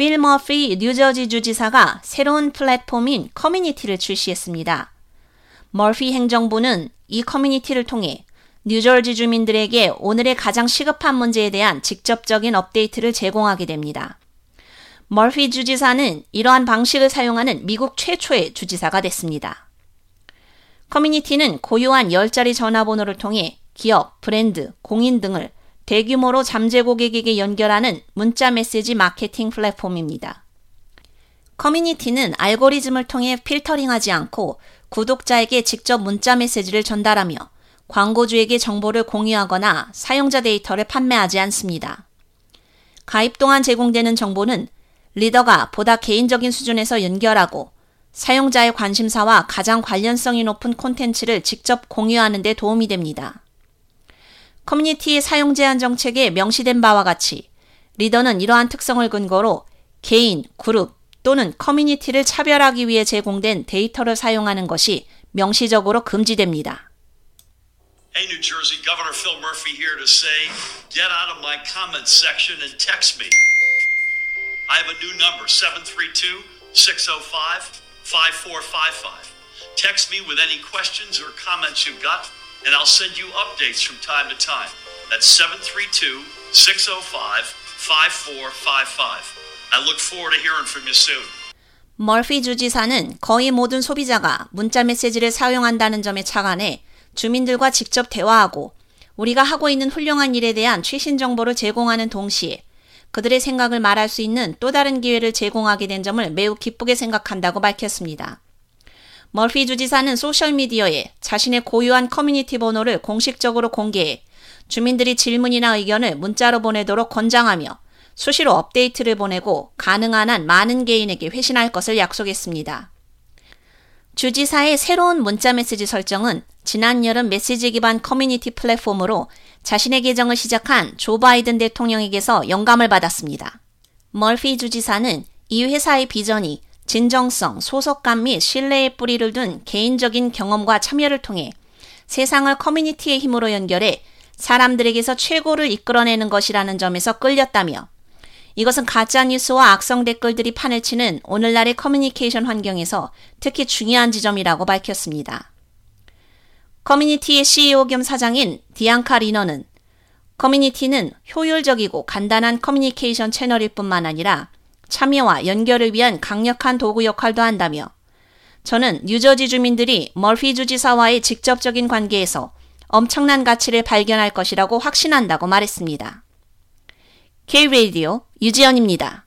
필 머피 뉴저지 주지사가 새로운 플랫폼인 커뮤니티를 출시했습니다. 머피 행정부는 이 커뮤니티를 통해 뉴저지 주민들에게 오늘의 가장 시급한 문제에 대한 직접적인 업데이트를 제공하게 됩니다. 머피 주지사는 이러한 방식을 사용하는 미국 최초의 주지사가 됐습니다. 커뮤니티는 고유한 10자리 전화번호를 통해 기업, 브랜드, 공인 등을 대규모로 잠재 고객에게 연결하는 문자 메시지 마케팅 플랫폼입니다. 커뮤니티는 알고리즘을 통해 필터링하지 않고 구독자에게 직접 문자 메시지를 전달하며 광고주에게 정보를 공유하거나 사용자 데이터를 판매하지 않습니다. 가입 동안 제공되는 정보는 리더가 보다 개인적인 수준에서 연결하고 사용자의 관심사와 가장 관련성이 높은 콘텐츠를 직접 공유하는 데 도움이 됩니다. 커뮤니티의 사용 제한 정책에 명시된 바와 같이 리더는 이러한 특성을 근거로 개인, 그룹 또는 커뮤니티를 차별하기 위해 제공된 데이터를 사용하는 것이 명시적으로 금지됩니다. Hey, New Jersey, Governor Phil Murphy here to say, get out of my comments section and text me. I have a new number, 732 605 5455. Text me with any questions or comments you've got, and I'll send you updates from time to time. That's 732 605 5455. I look forward to hearing from you soon. 머피 주지사는 거의 모든 소비자가 문자 메시지를 사용한다는 점에 착안해 주민들과 직접 대화하고 우리가 하고 있는 훌륭한 일에 대한 최신 정보를 제공하는 동시에 그들의 생각을 말할 수 있는 또 다른 기회를 제공하게 된 점을 매우 기쁘게 생각한다고 밝혔습니다. 멀피 주지사는 소셜미디어에 자신의 고유한 커뮤니티 번호를 공식적으로 공개해 주민들이 질문이나 의견을 문자로 보내도록 권장하며 수시로 업데이트를 보내고 가능한 한 많은 개인에게 회신할 것을 약속했습니다. 주지사의 새로운 문자 메시지 설정은 지난 여름 메시지 기반 커뮤니티 플랫폼으로 자신의 계정을 시작한 조 바이든 대통령에게서 영감을 받았습니다. 멀피 주지사는 이 회사의 비전이 진정성, 소속감 및 신뢰의 뿌리를 둔 개인적인 경험과 참여를 통해 세상을 커뮤니티의 힘으로 연결해 사람들에게서 최고를 이끌어내는 것이라는 점에서 끌렸다며 이것은 가짜뉴스와 악성 댓글들이 판을 치는 오늘날의 커뮤니케이션 환경에서 특히 중요한 지점이라고 밝혔습니다. 커뮤니티의 CEO 겸 사장인 디앙카 리너는 커뮤니티는 효율적이고 간단한 커뮤니케이션 채널일 뿐만 아니라 참여와 연결을 위한 강력한 도구 역할도 한다며 저는 뉴저지 주민들이 멀피 주지사와의 직접적인 관계에서 엄청난 가치를 발견할 것이라고 확신한다고 말했습니다. K-Radio 유지연입니다.